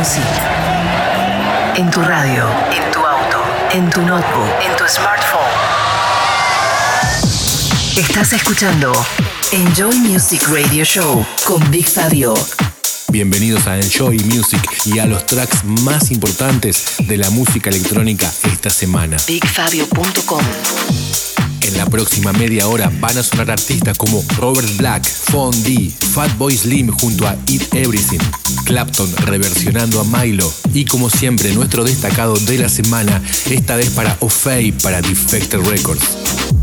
Music. En tu radio, en tu auto, en tu notebook, en tu smartphone. Estás escuchando Enjoy Music Radio Show con Big Fabio. Bienvenidos a Enjoy Music y a los tracks más importantes de la música electrónica esta semana. BigFabio.com la próxima media hora van a sonar artistas como Robert Black, Fat Fatboy Slim junto a Eat Everything, Clapton reversionando a Milo y como siempre nuestro destacado de la semana, esta vez para Ofei para Defected Records.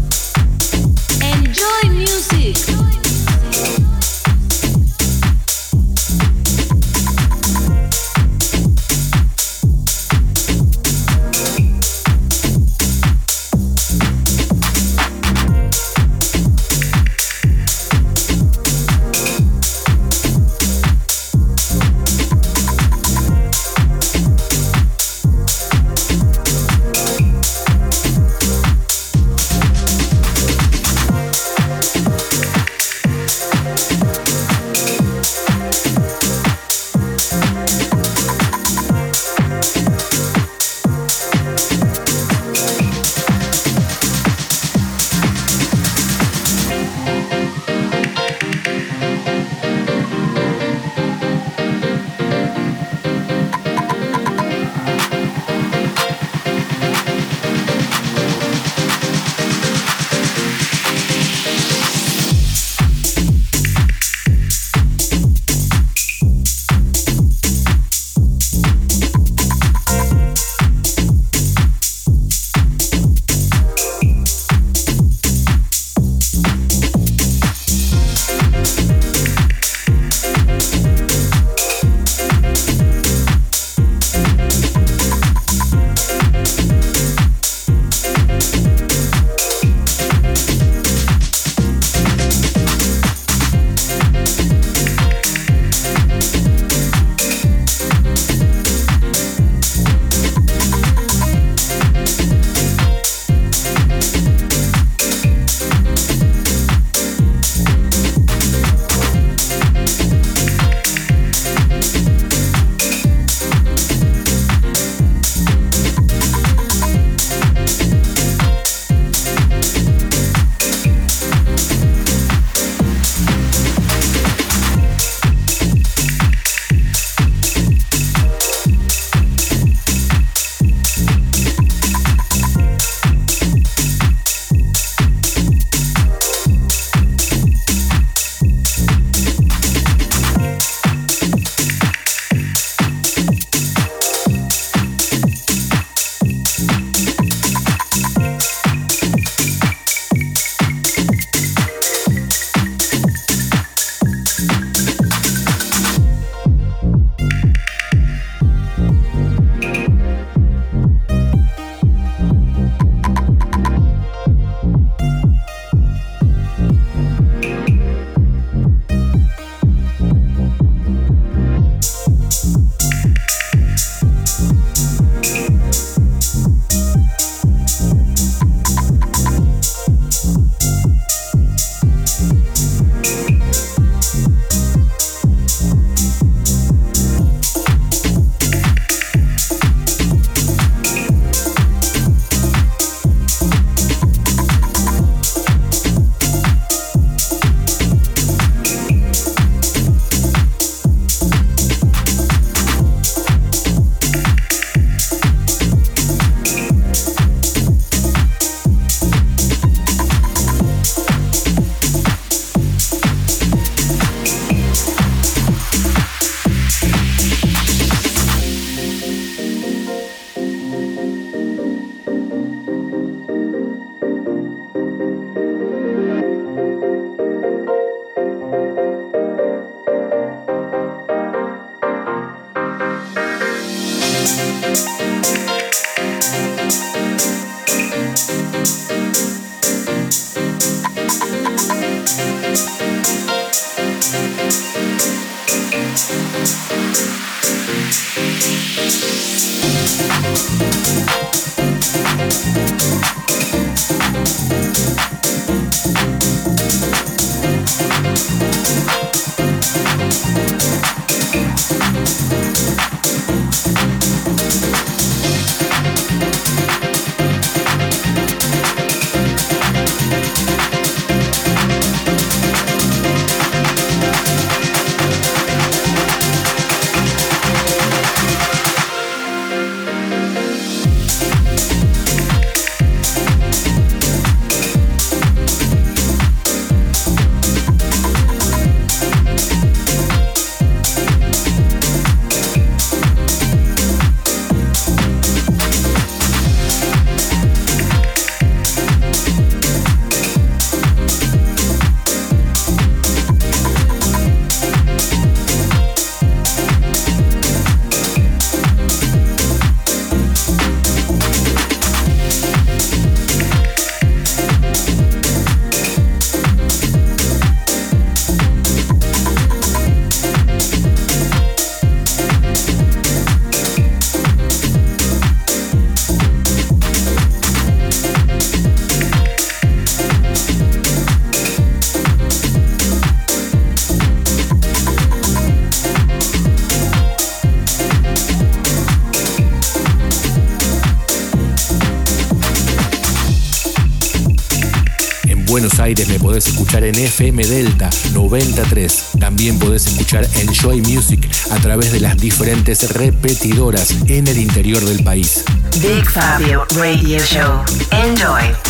Escuchar en FM Delta 93. También podés escuchar Enjoy Music a través de las diferentes repetidoras en el interior del país. Big Fabio Radio Show. Enjoy.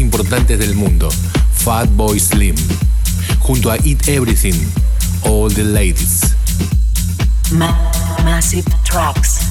Importantes del mundo, Fatboy Slim, junto a Eat Everything, All the Ladies. massive Tracks.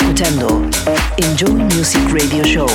Escuchando Enjoy Music Radio Show.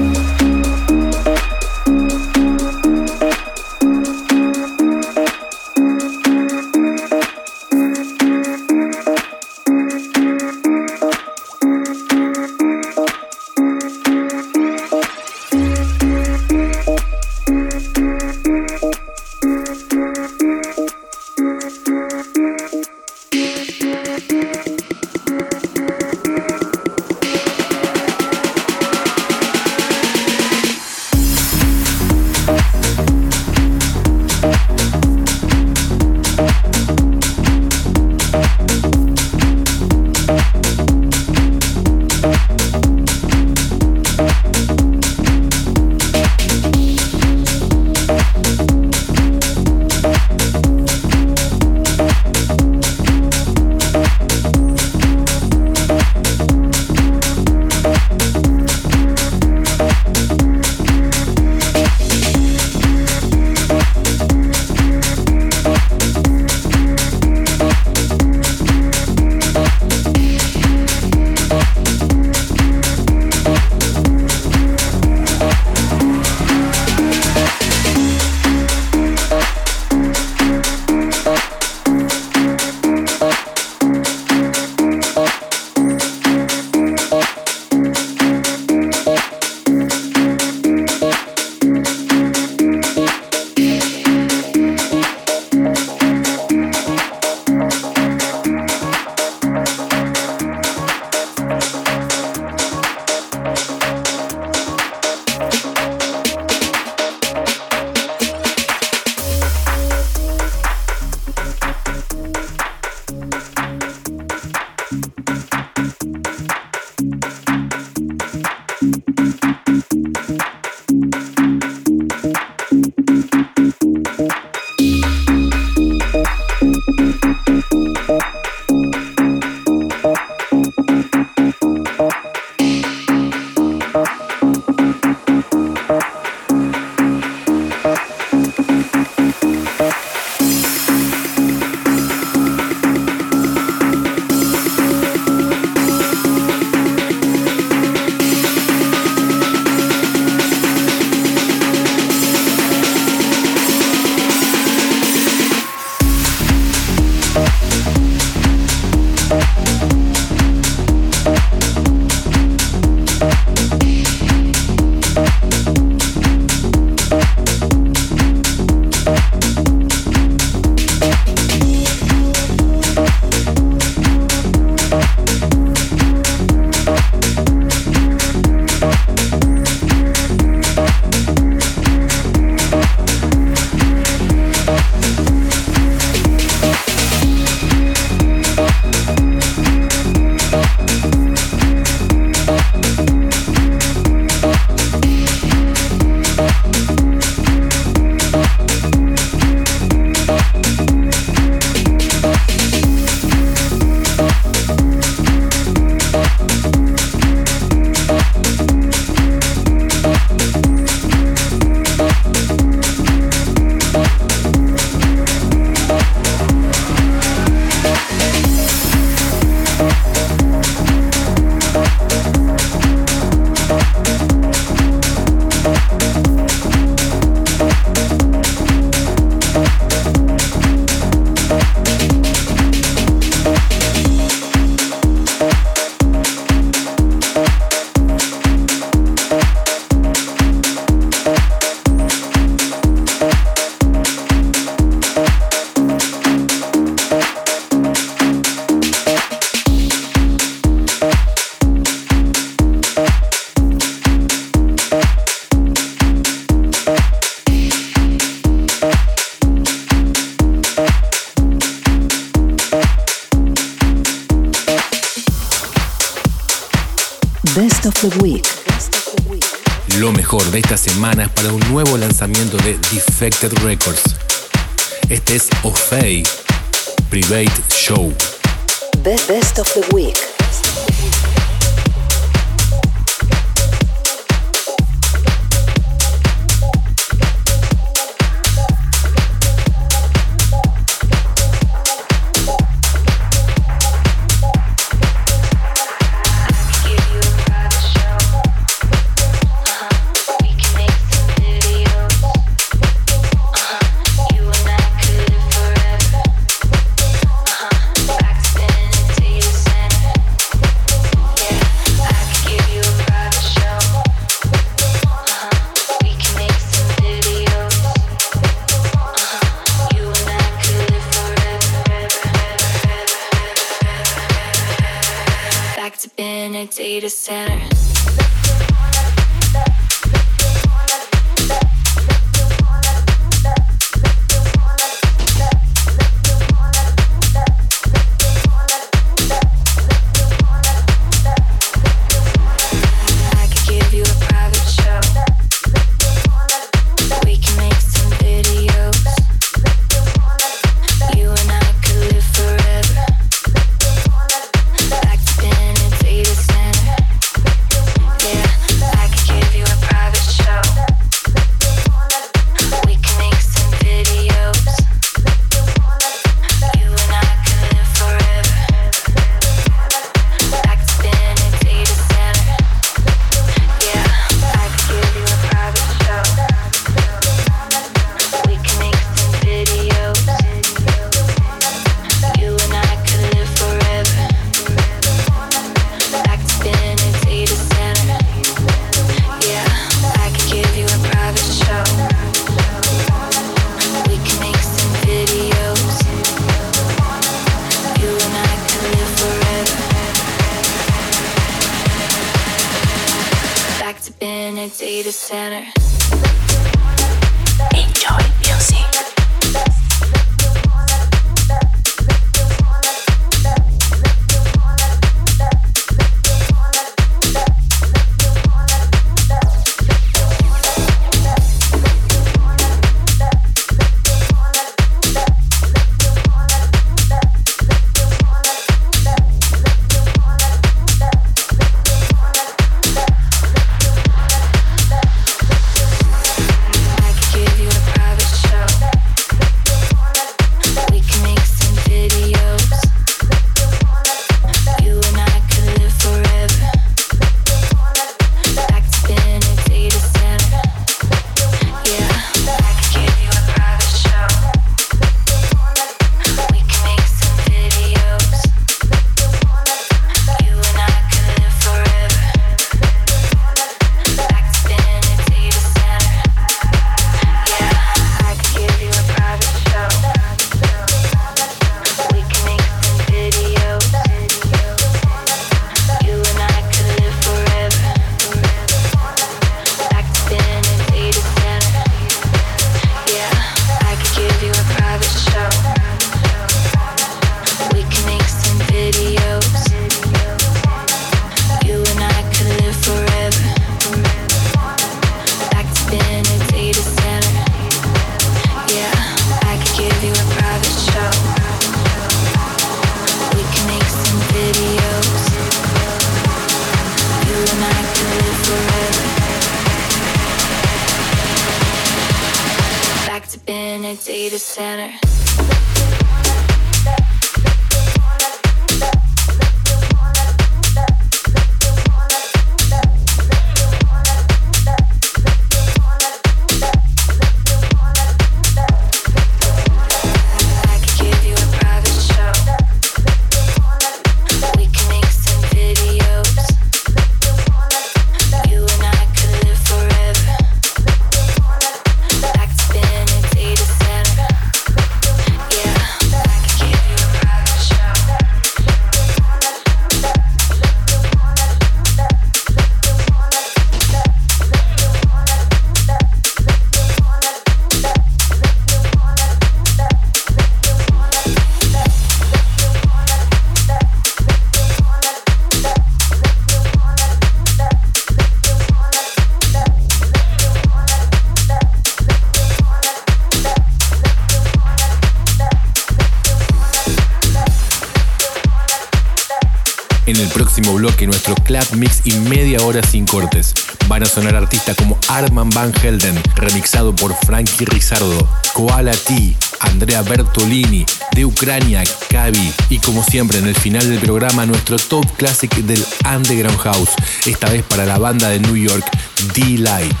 Media hora sin cortes. Van a sonar artistas como Arman Van Helden, remixado por Frankie Rizardo, Koala T, Andrea Bertolini, de Ucrania, Kavi y como siempre en el final del programa nuestro top classic del Underground House, esta vez para la banda de New York, D-Light.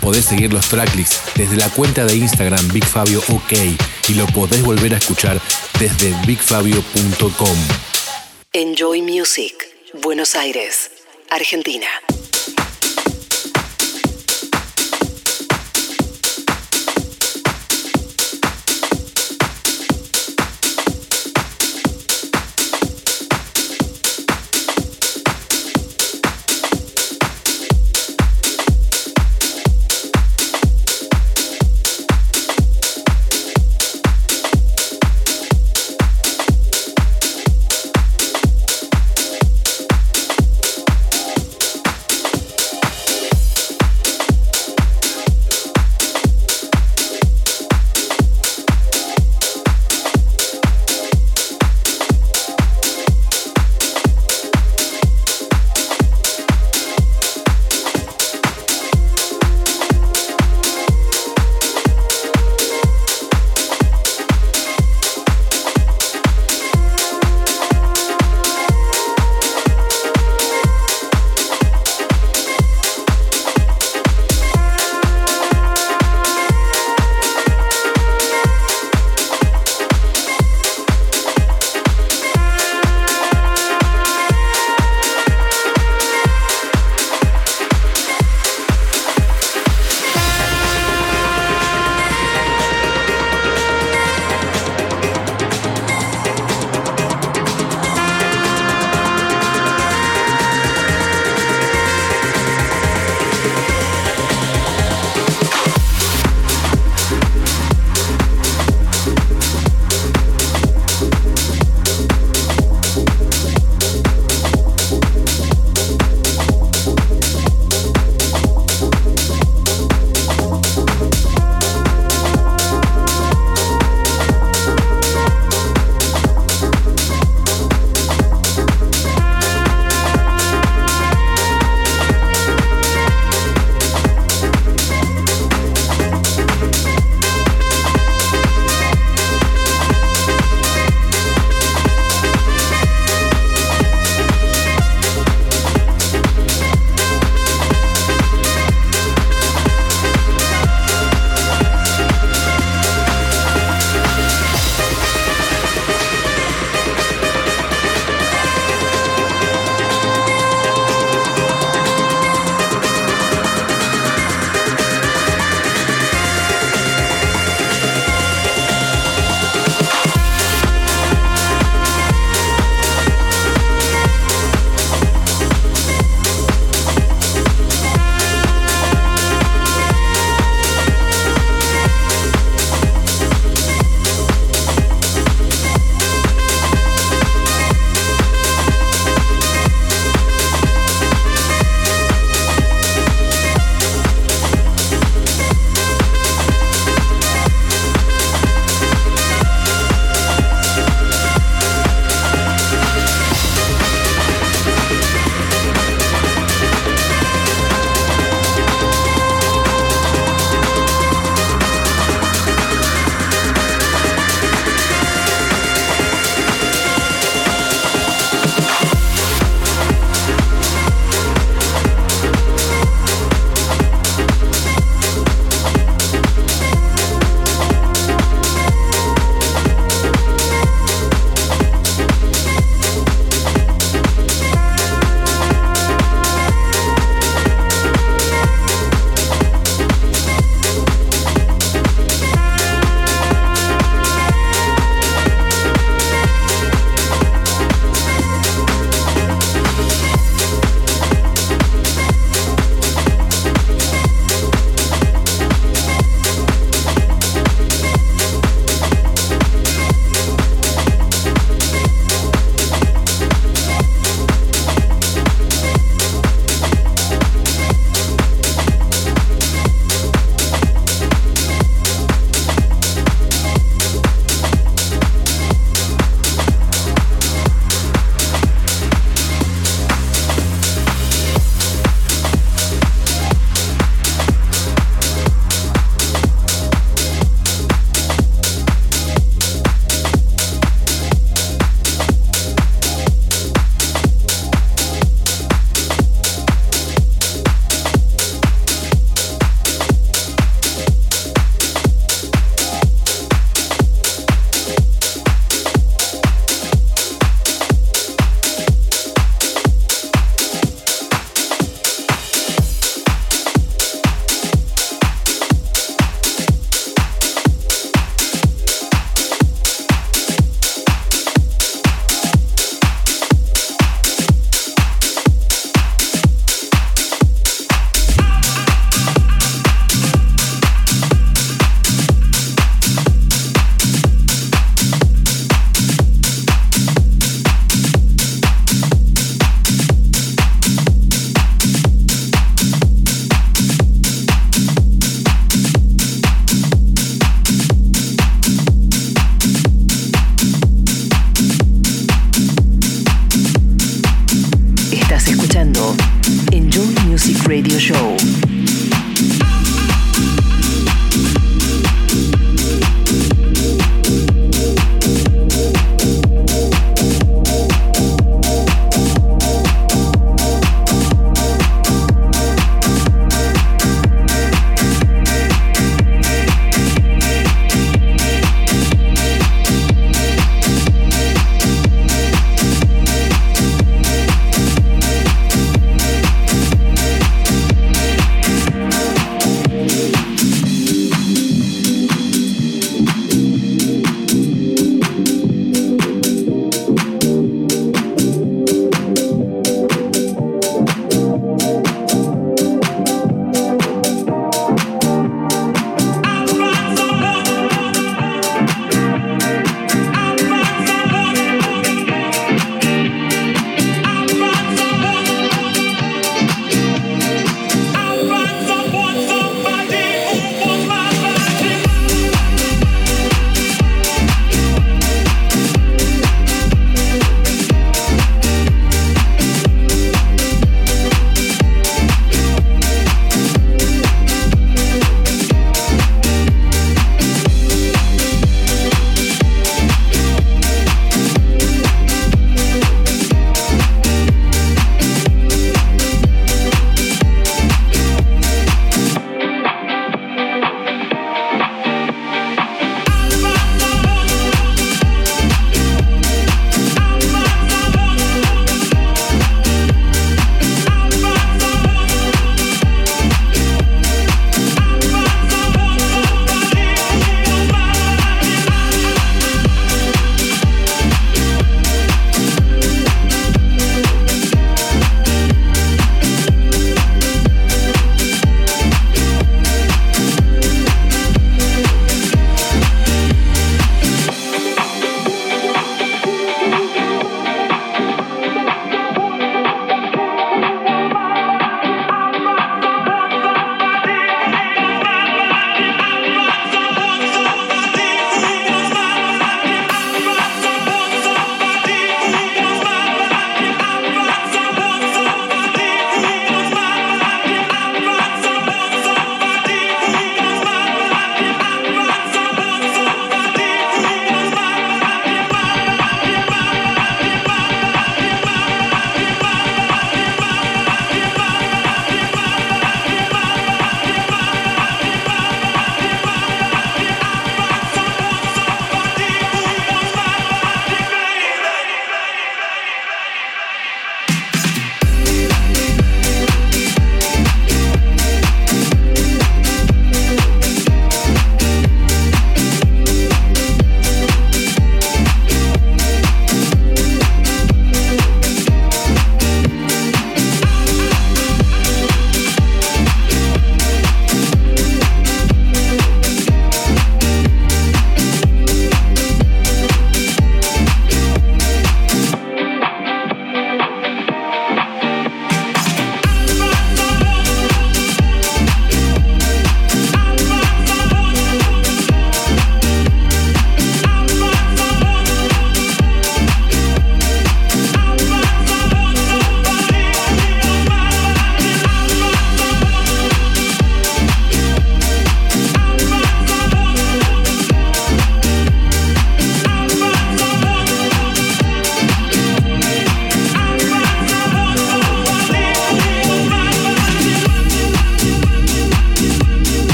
Podés seguir los tracklists desde la cuenta de Instagram BigFabioOK y lo podés volver a escuchar desde bigfabio.com. Enjoy Music, Buenos Aires, Argentina.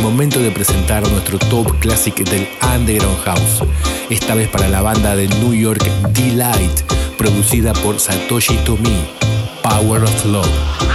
Momento de presentar nuestro top classic del Underground House, esta vez para la banda de New York Delight, producida por Satoshi Tomi, Power of Love.